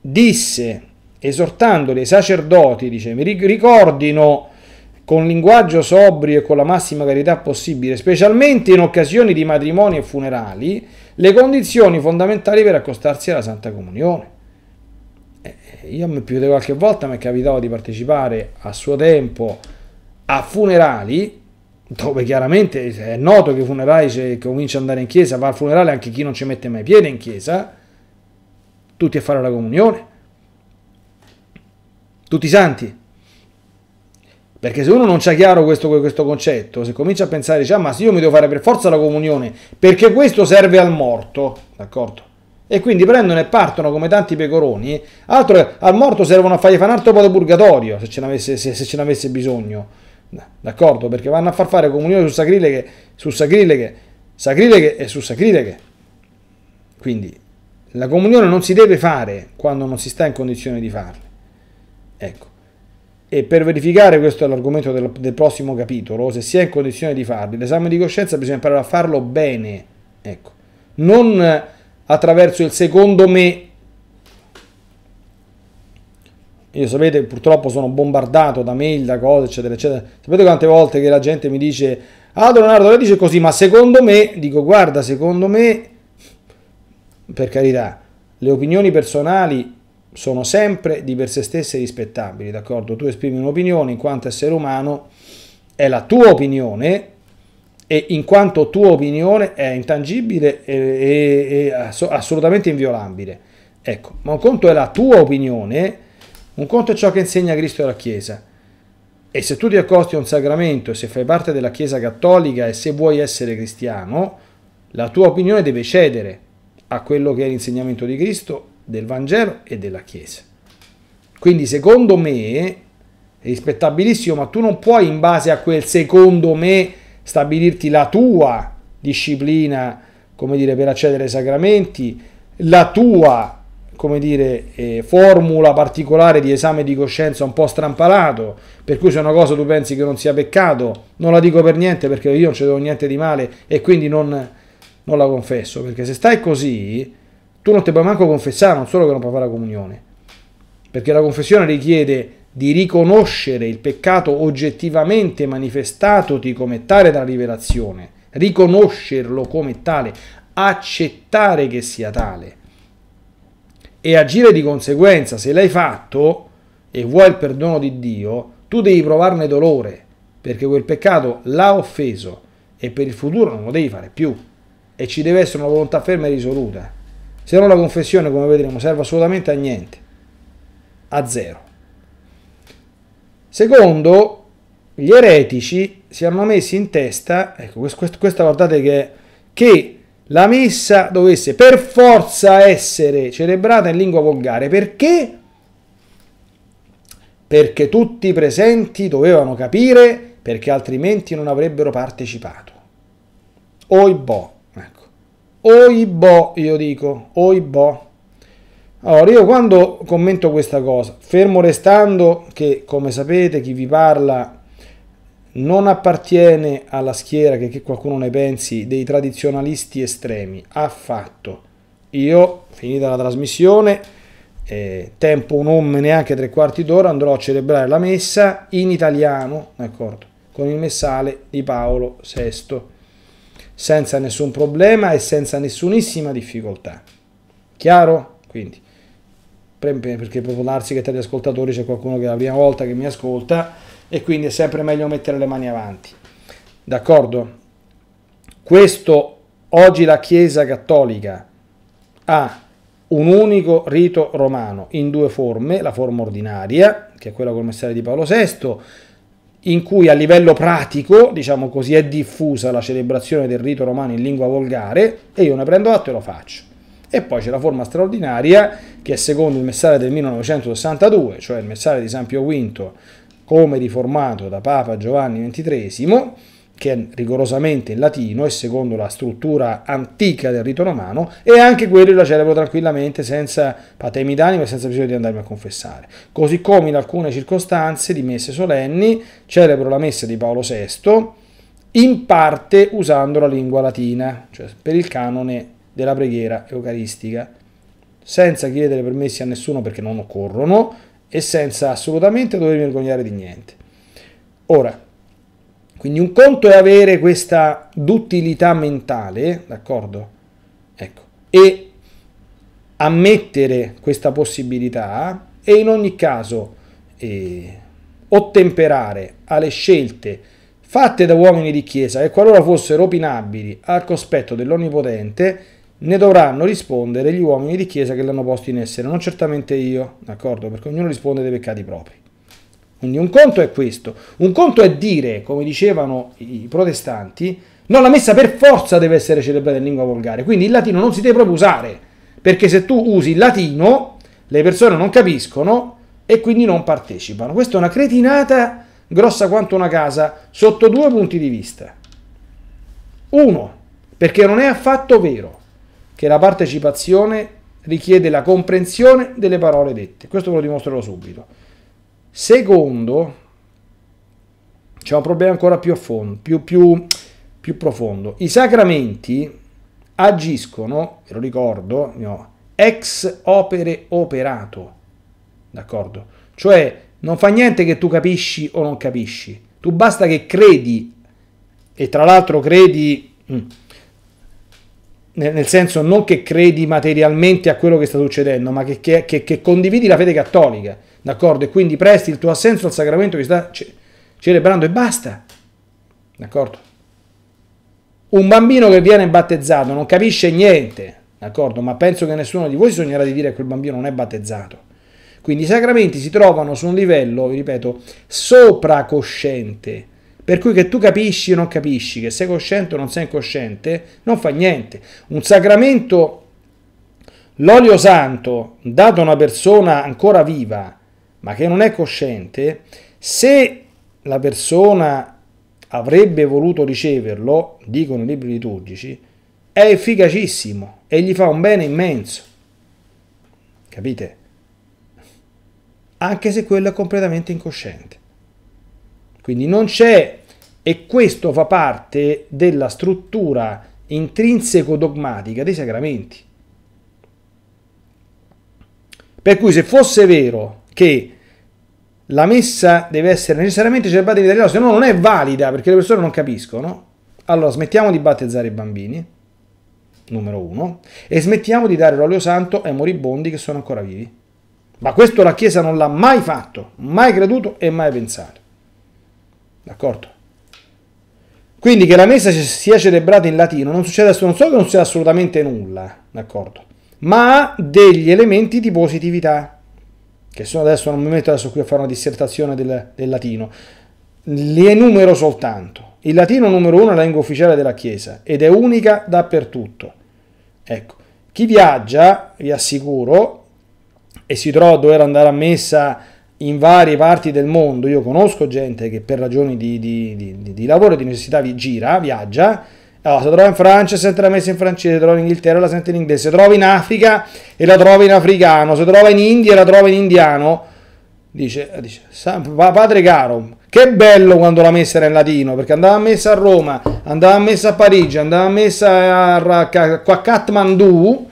S1: disse, esortandoli ai sacerdoti, dice, ricordino con linguaggio sobrio e con la massima carità possibile, specialmente in occasioni di matrimoni e funerali, le condizioni fondamentali per accostarsi alla Santa Comunione. Eh, io più di qualche volta mi è capitato di partecipare a suo tempo a funerali dove chiaramente è noto che i funerali comincia ad andare in chiesa, va al funerale anche chi non ci mette mai piede in chiesa, tutti a fare la comunione, tutti santi. Perché se uno non c'ha chiaro questo, questo, concetto, se comincia a pensare, dice, ah, ma se io mi devo fare per forza la comunione, perché questo serve al morto, d'accordo? E quindi prendono e partono come tanti pecoroni, altro al morto servono a fargli fare un altro po' di purgatorio, se ce n'avesse, se, se ce n'avesse bisogno, d'accordo? Perché vanno a far fare comunione su sacrileghe, su sacrileghe, sacrileghe e su sacrileghe. Quindi la comunione non si deve fare quando non si sta in condizione di farla. Ecco. E per verificare, questo è l'argomento del, del, prossimo capitolo, se si è in condizione di farli, l'esame di coscienza bisogna imparare a farlo bene, ecco, non attraverso il secondo me. Io sapete, purtroppo sono bombardato da mail, da cose, eccetera, eccetera. Sapete quante volte che la gente mi dice, ah Leonardo, lei dice così, ma secondo me, dico, guarda, secondo me, per carità, le opinioni personali sono sempre di per se stesse rispettabili, d'accordo? Tu esprimi un'opinione in quanto essere umano, è la tua opinione e in quanto tua opinione è intangibile e, e, e assolutamente inviolabile. Ecco, ma un conto è la tua opinione, un conto è ciò che insegna Cristo e la Chiesa. E se tu ti accosti a un sacramento se fai parte della Chiesa cattolica e se vuoi essere cristiano, la tua opinione deve cedere a quello che è l'insegnamento di Cristo del Vangelo e della Chiesa. Quindi secondo me rispettabilissimo, ma tu non puoi in base a quel secondo me stabilirti la tua disciplina, come dire, per accedere ai sacramenti, la tua come dire, eh, formula particolare di esame di coscienza un po' strampalato, per cui se una cosa tu pensi che non sia peccato, non la dico per niente perché io non ci devo niente di male e quindi non, non la confesso, perché se stai così tu non ti puoi manco confessare, non solo che non puoi fare la comunione, perché la confessione richiede di riconoscere il peccato oggettivamente manifestatoti come tale dalla rivelazione, riconoscerlo come tale, accettare che sia tale e agire di conseguenza. Se l'hai fatto e vuoi il perdono di Dio, tu devi provarne dolore, perché quel peccato l'ha offeso e per il futuro non lo devi fare più e ci deve essere una volontà ferma e risoluta. Se no la confessione, come vedremo, serve assolutamente a niente, a zero. Secondo, gli eretici si erano messi in testa, ecco, questa guardate che, che la messa dovesse per forza essere celebrata in lingua volgare. Perché? Perché tutti i presenti dovevano capire, perché altrimenti non avrebbero partecipato. Oibò. Oibò, io dico, oibò. Allora, io quando commento questa cosa, fermo restando che, come sapete, chi vi parla non appartiene alla schiera che, che qualcuno ne pensi dei tradizionalisti estremi, affatto. Io, finita la trasmissione, eh, tempo omme neanche tre quarti d'ora, andrò a celebrare la messa in italiano, d'accordo, con il messale di Paolo VI senza nessun problema e senza nessunissima difficoltà. Chiaro? Quindi, perché può darsi che tra gli ascoltatori c'è qualcuno che è la prima volta che mi ascolta e quindi è sempre meglio mettere le mani avanti. D'accordo? Questo oggi la Chiesa Cattolica ha un unico rito romano in due forme, la forma ordinaria, che è quella col messaggio di Paolo VI, in cui a livello pratico, diciamo così, è diffusa la celebrazione del rito romano in lingua volgare e io ne prendo atto e lo faccio. E poi c'è la forma straordinaria che è secondo il messaggio del 1962, cioè il messaggio di San Pio V come riformato da Papa Giovanni XXIII, che è rigorosamente in latino e secondo la struttura antica del rito romano, e anche quello la celebro tranquillamente senza patemi d'anima e senza bisogno di andarmi a confessare. Così come in alcune circostanze di messe solenni celebro la messa di Paolo VI, in parte usando la lingua latina, cioè per il canone della preghiera eucaristica, senza chiedere permessi a nessuno perché non occorrono e senza assolutamente dover vergognare di niente. Ora, quindi un conto è avere questa duttilità mentale, d'accordo? Ecco, e ammettere questa possibilità e in ogni caso eh, ottemperare alle scelte fatte da uomini di chiesa e qualora fossero opinabili al cospetto dell'Onnipotente, ne dovranno rispondere gli uomini di chiesa che l'hanno posto in essere, non certamente io, d'accordo? Perché ognuno risponde dei peccati propri. Quindi un conto è questo, un conto è dire, come dicevano i protestanti, no, la messa per forza deve essere celebrata in lingua volgare, quindi il latino non si deve proprio usare, perché se tu usi il latino le persone non capiscono e quindi non partecipano. Questa è una cretinata grossa quanto una casa sotto due punti di vista. Uno, perché non è affatto vero che la partecipazione richiede la comprensione delle parole dette. Questo ve lo dimostrerò subito. Secondo, c'è un problema ancora più, a fondo, più, più, più profondo. I sacramenti agiscono, lo ricordo, no, ex opere operato, d'accordo? Cioè non fa niente che tu capisci o non capisci, tu basta che credi, e tra l'altro credi, mm, nel senso non che credi materialmente a quello che sta succedendo, ma che, che, che condividi la fede cattolica d'accordo? E quindi presti il tuo assenso al sacramento che sta ce- celebrando e basta, d'accordo? Un bambino che viene battezzato non capisce niente, d'accordo? Ma penso che nessuno di voi sognerà di dire che quel bambino non è battezzato. Quindi i sacramenti si trovano su un livello, vi ripeto, sopracosciente. Per cui che tu capisci o non capisci, che sei cosciente o non sei incosciente, non fa niente. Un sacramento, l'olio santo, dato a una persona ancora viva, ma che non è cosciente, se la persona avrebbe voluto riceverlo, dicono i libri liturgici, è efficacissimo e gli fa un bene immenso. Capite? Anche se quello è completamente incosciente. Quindi non c'è, e questo fa parte della struttura intrinseco-dogmatica dei sacramenti. Per cui se fosse vero che la messa deve essere necessariamente celebrata in italiano, se no non è valida perché le persone non capiscono. Allora smettiamo di battezzare i bambini, numero uno, e smettiamo di dare l'olio santo ai moribondi che sono ancora vivi. Ma questo la Chiesa non l'ha mai fatto, mai creduto e mai pensato. D'accordo? Quindi che la messa sia celebrata in latino non succede non solo che non succede assolutamente nulla, d'accordo? Ma ha degli elementi di positività che sono adesso non mi metto adesso qui a fare una dissertazione del, del latino, li enumero soltanto. Il latino numero uno è la lingua ufficiale della Chiesa ed è unica dappertutto. Ecco, chi viaggia, vi assicuro, e si trova a dover andare a messa in varie parti del mondo, io conosco gente che per ragioni di, di, di, di lavoro e di necessità gira, viaggia, allora, se trova in Francia sente la messa in francese, se trova in Inghilterra la sente in inglese, se trova in Africa e la trova in africano, se trova in India e la trova in indiano. Dice, dice padre caro, che bello quando la messa era in latino, perché andava messa a Roma, andava messa a Parigi, andava messa a, Kathmandu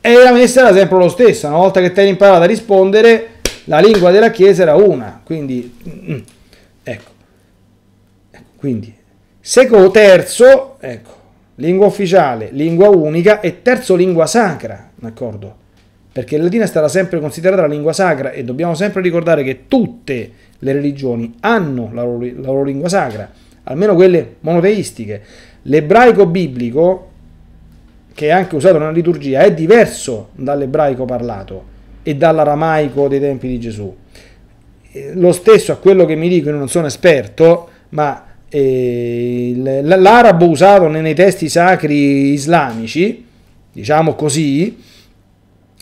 S1: e la messa era sempre lo stesso. Una volta che ti hai imparato a rispondere, la lingua della chiesa era una. Quindi, mm, mm ecco. Quindi Secondo, terzo, ecco, lingua ufficiale, lingua unica e terzo lingua sacra, d'accordo? Perché il latino stata sempre considerata la lingua sacra e dobbiamo sempre ricordare che tutte le religioni hanno la loro, la loro lingua sacra, almeno quelle monoteistiche. L'ebraico biblico, che è anche usato nella liturgia, è diverso dall'ebraico parlato e dall'aramaico dei tempi di Gesù. Lo stesso a quello che mi dico, io non sono esperto, ma l'arabo usato nei testi sacri islamici, diciamo così,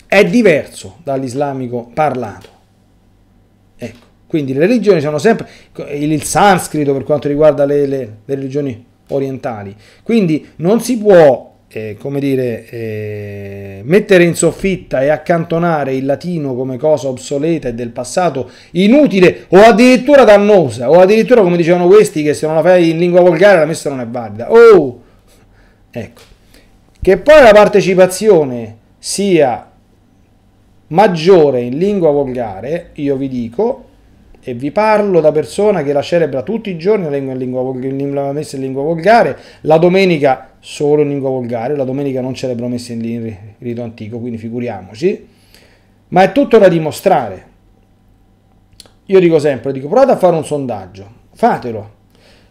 S1: è diverso dall'islamico parlato. Ecco, Quindi le religioni sono sempre il sanscrito per quanto riguarda le, le, le religioni orientali. Quindi non si può eh, come dire, eh, mettere in soffitta e accantonare il latino come cosa obsoleta e del passato, inutile o addirittura dannosa, o addirittura come dicevano questi che se non la fai in lingua volgare la messa non è valida. Oh! Ecco. Che poi la partecipazione sia maggiore in lingua volgare, io vi dico, e vi parlo da persona che la celebra tutti i giorni la, lingua, messa in lingua volgare, la domenica solo in lingua volgare, la domenica non celebro messa in rito antico, quindi figuriamoci, ma è tutto da dimostrare. Io dico sempre, dico provate a fare un sondaggio, fatelo,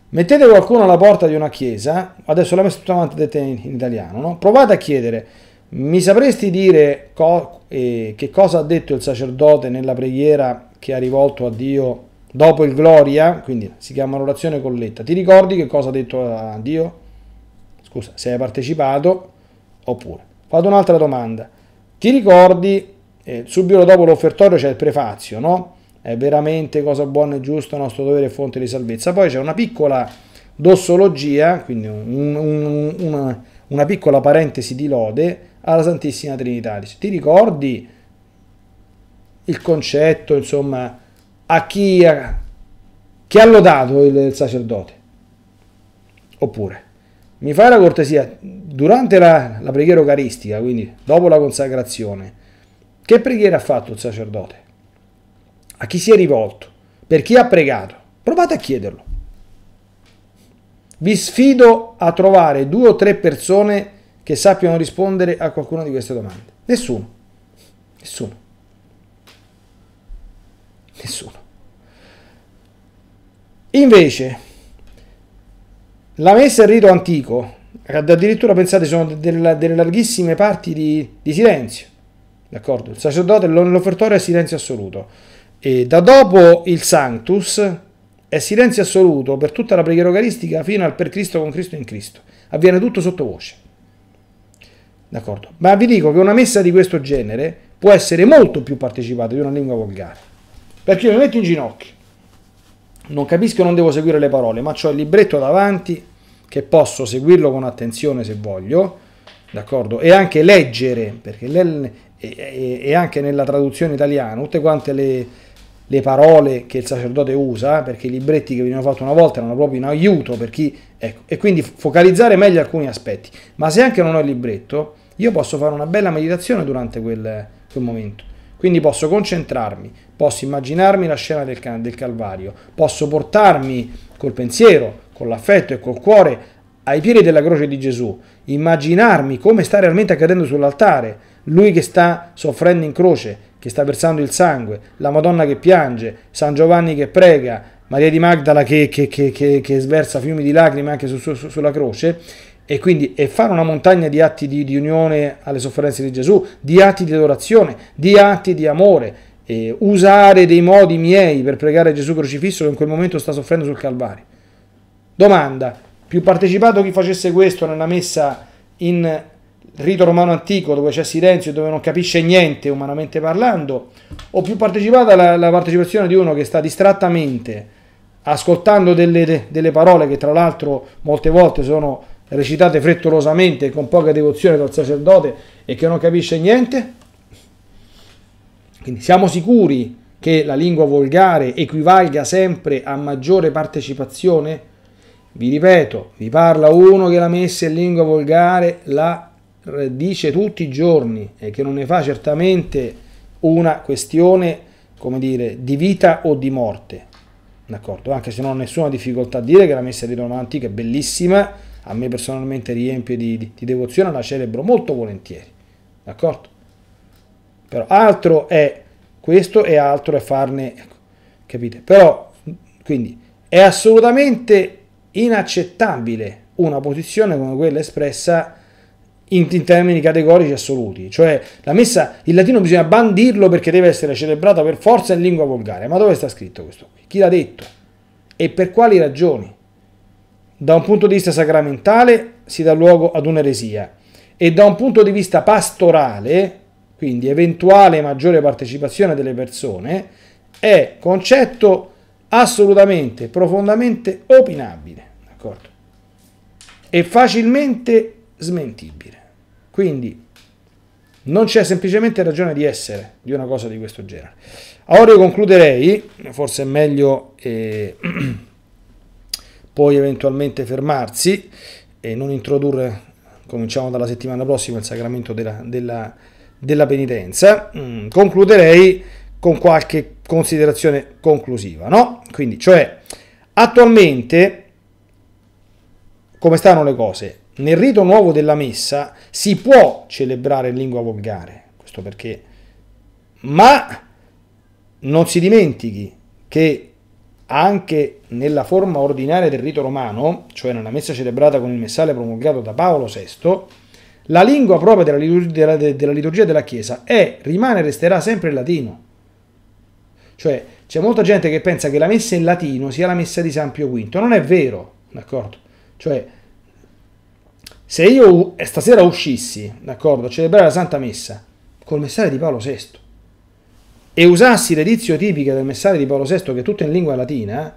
S1: mettete qualcuno alla porta di una chiesa, adesso l'ho messo tutta avanti detta in, italiano, no? provate a chiedere, mi sapresti dire co- eh, che cosa ha detto il sacerdote nella preghiera che ha rivolto a Dio dopo il Gloria, quindi si chiama orazione colletta. Ti ricordi che cosa ha detto a Dio? Scusa, se hai partecipato oppure. Fate un'altra domanda. Ti ricordi, eh, subito dopo l'offertorio c'è il prefazio, no? È veramente cosa buona e giusta, nostro dovere e fonte di salvezza. Poi c'è una piccola dossologia, quindi un, un, una, una piccola parentesi di lode alla Santissima Trinità. Ti ricordi il concetto, insomma, a chi ha, chi ha lodato il, il sacerdote. Oppure, mi fai la cortesia, durante la, la preghiera eucaristica, quindi dopo la consacrazione, che preghiera ha fatto il sacerdote? A chi si è rivolto? Per chi ha pregato? Provate a chiederlo. Vi sfido a trovare due o tre persone che sappiano rispondere a qualcuna di queste domande. Nessuno. Nessuno. Nessuno. Invece, la messa in rito antico, addirittura pensate, sono delle, delle larghissime parti di, di, silenzio. D'accordo? Il sacerdote nell'offertorio è silenzio assoluto. E da dopo il Sanctus è silenzio assoluto per tutta la preghiera eucaristica fino al per Cristo con Cristo in Cristo. Avviene tutto sottovoce. D'accordo? Ma vi dico che una messa di questo genere può essere molto più partecipata di una lingua volgare. Perché io mi metto in ginocchio, non capisco, non devo seguire le parole, ma ho il libretto davanti che posso seguirlo con attenzione se voglio, d'accordo? E anche leggere, perché e anche nella traduzione italiana, tutte quante le, le parole che il sacerdote usa, perché i libretti che venivano fatti una volta erano proprio in aiuto per chi, ecco, e quindi focalizzare meglio alcuni aspetti. Ma se anche non ho il libretto, io posso fare una bella meditazione durante quel, quel momento. Quindi posso concentrarmi, posso immaginarmi la scena del, del Calvario, posso portarmi col pensiero, con l'affetto e col cuore ai piedi della croce di Gesù, immaginarmi come sta realmente accadendo sull'altare, lui che sta soffrendo in croce, che sta versando il sangue, la Madonna che piange, San Giovanni che prega, Maria di Magdala che, che, che, che sversa fiumi di lacrime anche su, su, sulla croce, e quindi e fare una montagna di atti di, di, unione alle sofferenze di Gesù, di atti di adorazione, di atti di amore, eh, usare dei modi miei per pregare Gesù crocifisso che in quel momento sta soffrendo sul Calvario. Domanda, più partecipato chi facesse questo nella messa in rito romano antico dove c'è silenzio e dove non capisce niente umanamente parlando, o più partecipata la, la partecipazione di uno che sta distrattamente ascoltando delle, delle parole che tra l'altro molte volte sono recitate frettolosamente con poca devozione dal sacerdote e che non capisce niente? Quindi siamo sicuri che la lingua volgare equivalga sempre a maggiore partecipazione? Vi ripeto, vi parla uno che la messa in lingua volgare la dice tutti i giorni e che non ne fa certamente una questione, come dire, di vita o di morte. D'accordo? Anche se non ho nessuna difficoltà a dire che la messa di Roma antica è bellissima, a me personalmente riempie di, di, di devozione, la celebro molto volentieri, d'accordo? Però altro è questo e altro è farne, ecco, capite? Però, quindi, è assolutamente inaccettabile una posizione come quella espressa in, in, termini categorici assoluti, cioè la messa, il latino bisogna bandirlo perché deve essere celebrata per forza in lingua volgare, ma dove sta scritto questo qui? Chi l'ha detto? E per quali ragioni? da un punto di vista sacramentale si dà luogo ad un'eresia e da un punto di vista pastorale, quindi eventuale maggiore partecipazione delle persone, è concetto assolutamente, profondamente opinabile, d'accordo? E facilmente smentibile. Quindi non c'è semplicemente ragione di essere di una cosa di questo genere. Ora io concluderei, forse è meglio eh, poi eventualmente fermarsi e non introdurre, cominciamo dalla settimana prossima, il sacramento della, della, della penitenza. Mm, concluderei con qualche considerazione conclusiva, no? Quindi, cioè, attualmente, come stanno le cose? Nel rito nuovo della messa si può celebrare in lingua volgare, questo perché, ma non si dimentichi che anche nella forma ordinaria del rito romano, cioè nella messa celebrata con il messale promulgato da Paolo VI, la lingua propria della liturgia della, della, liturgia della Chiesa è, rimane e resterà sempre il latino. Cioè, c'è molta gente che pensa che la messa in latino sia la messa di San Pio V. Non è vero, d'accordo? Cioè, se io stasera uscissi, d'accordo, a celebrare la Santa Messa col messaggio di Paolo VI e usassi l'edizio tipica del messaggio di Paolo VI, che è tutto in lingua latina,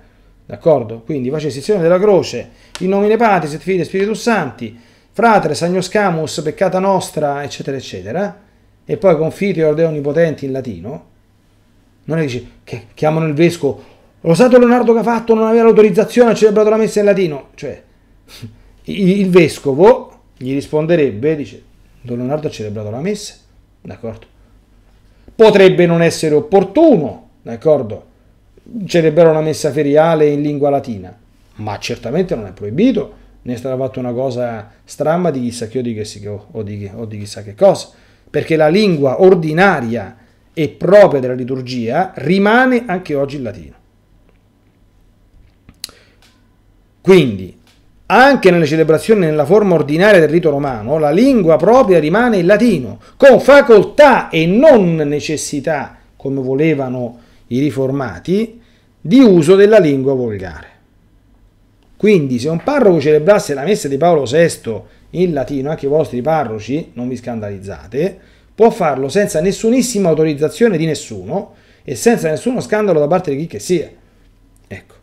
S1: d'accordo? Quindi facessi istituzione della croce, in nomine Patris et Filii e Spiritus Santi, fratere, sagnoscamus, peccata nostra, eccetera, eccetera, e poi confiti e ordeo onnipotenti in latino, non è che dici che chiamano il vescovo, lo stato Leonardo che ha fatto non aveva l'autorizzazione, ha celebrato la messa in latino, cioè il vescovo gli risponderebbe, dice, Don Leonardo ha celebrato la messa, d'accordo? Potrebbe non essere opportuno, d'accordo? Celebrare una messa feriale in lingua latina, ma certamente non è proibito, ne è stata fatta una cosa stramba di chissà che o di, che, o di, o di chissà che cosa, perché la lingua ordinaria e propria della liturgia rimane anche oggi il latino. Quindi, anche nelle celebrazioni nella forma ordinaria del rito romano, la lingua propria rimane il latino, con facoltà e non necessità, come volevano i riformati, di uso della lingua volgare. Quindi se un parroco celebrasse la messa di Paolo VI in latino, anche i vostri parroci, non vi scandalizzate, può farlo senza nessunissima autorizzazione di nessuno e senza nessuno scandalo da parte di chi che sia. Ecco.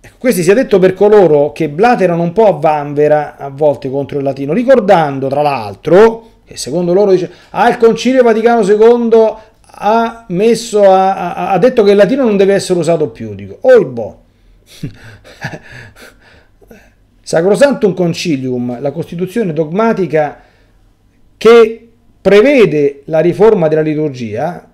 S1: ecco. Questo sia detto per coloro che blaterano un po' a vanvera a volte contro il latino, ricordando tra l'altro che secondo loro dice ah il Concilio Vaticano II ha messo a, a, ha detto che il latino non deve essere usato più. Dico, oh il boh. Sacrosantum Concilium, la costituzione dogmatica che prevede la riforma della liturgia,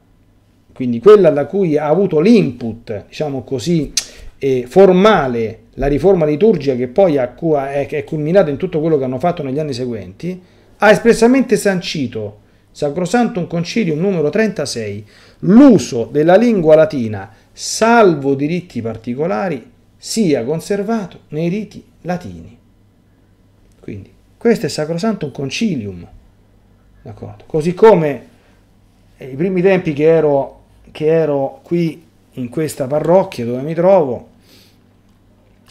S1: quindi quella da cui ha avuto l'input, diciamo così, eh, formale la riforma liturgica che poi è, culminata in tutto quello che hanno fatto negli anni seguenti, ha espressamente sancito, Sacrosantum Concilium numero 36, l'uso della lingua latina, salvo diritti particolari, sia conservato nei riti latini. Quindi, questo è Sacrosantum Concilium. D'accordo. Così come i primi tempi che ero, che ero qui in questa parrocchia dove mi trovo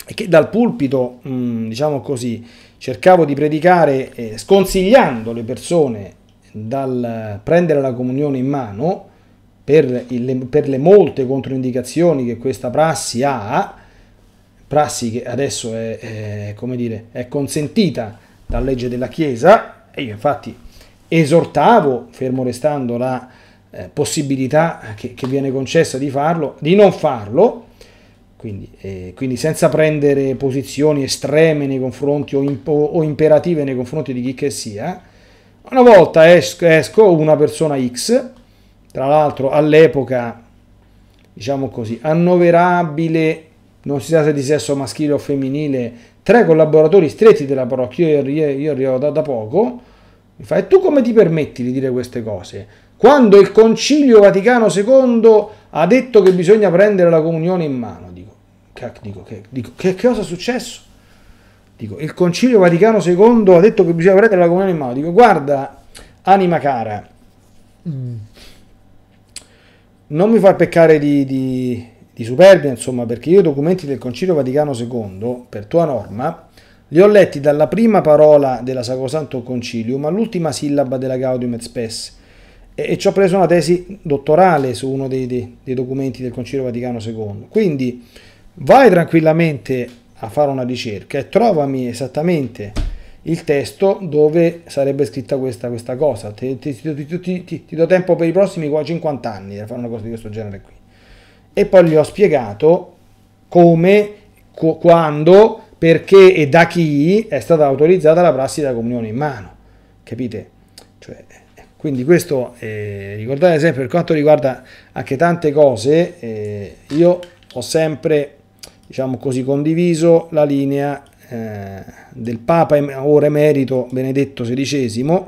S1: e che dal pulpito, mh, diciamo così, cercavo di predicare eh, sconsigliando le persone dal prendere la comunione in mano per, il, per le molte controindicazioni che questa prassi ha, prassi che adesso è, è, dire, è consentita dalla legge della Chiesa, e io infatti esortavo, fermo restando la eh, possibilità che, che, viene concessa di farlo, di non farlo, quindi, eh, quindi, senza prendere posizioni estreme nei confronti o, impo, o, imperative nei confronti di chi che sia. Una volta esco, esco una persona X, tra l'altro all'epoca, diciamo così, annoverabile, non si sa se di sesso maschile o femminile, tre collaboratori stretti della parrocchia, io, io arrivo da, da poco, mi fa, e tu come ti permetti di dire queste cose? Quando il Concilio Vaticano II ha detto che bisogna prendere la comunione in mano, dico, che, dico, che, dico, che cosa è successo? Dico, il Concilio Vaticano II ha detto che bisogna prendere la comunione in mano. Dico, guarda, anima cara, mm. non mi far peccare di, di, di superbia, insomma, perché io i documenti del Concilio Vaticano II, per tua norma, li ho letti dalla prima parola della Sacrosanto Concilium all'ultima sillaba della Gaudium et Spes e, e ci ho preso una tesi dottorale su uno dei, dei, dei documenti del Concilio Vaticano II. Quindi vai tranquillamente a fare una ricerca e trovami esattamente il testo dove sarebbe scritta questa, questa cosa. Ti, ti, ti, ti, do tempo per i prossimi 50 anni a fare una cosa di questo genere qui. E poi gli ho spiegato come, quando, perché e da chi è stata autorizzata la prassi della comunione in mano. Capite? Cioè, quindi questo, eh, ricordate sempre, per quanto riguarda anche tante cose, eh, io ho sempre, diciamo così, condiviso la linea eh, del Papa ora emerito Benedetto XVI,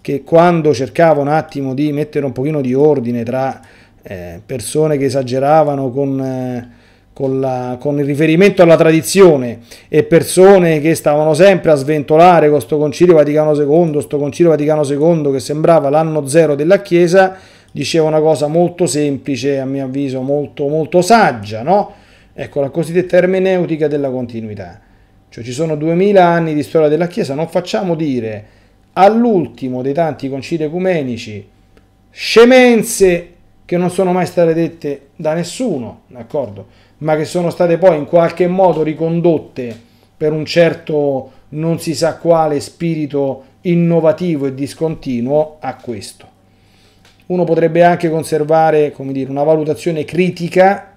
S1: che quando cercava un attimo di mettere un pochino di ordine tra eh, persone che esageravano con eh, con, la, con, il riferimento alla tradizione e persone che stavano sempre a sventolare con questo Concilio Vaticano II, questo Concilio Vaticano II che sembrava l'anno zero della Chiesa, diceva una cosa molto semplice, a mio avviso molto, molto saggia, no? Ecco, la cosiddetta ermeneutica della continuità. Cioè ci sono duemila anni di storia della Chiesa, non facciamo dire all'ultimo dei tanti concili ecumenici scemenze che non sono mai state dette da nessuno, d'accordo? ma che sono state poi in qualche modo ricondotte per un certo non si sa quale spirito innovativo e discontinuo a questo. Uno potrebbe anche conservare, come dire, una valutazione critica,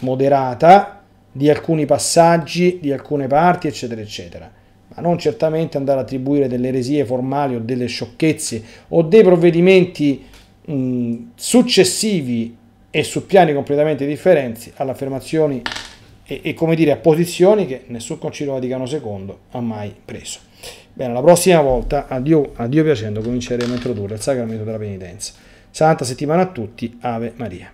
S1: moderata, di alcuni passaggi, di alcune parti, eccetera, eccetera, ma non certamente andare a attribuire delle eresie formali o delle sciocchezze o dei provvedimenti mh, successivi e su piani completamente differenti alle affermazioni e, e, come dire a posizioni che nessun concilio Vaticano II ha mai preso. Bene, la prossima volta, a Dio, a Dio piacendo, cominceremo a introdurre il sacramento della penitenza. Santa settimana a tutti, Ave Maria.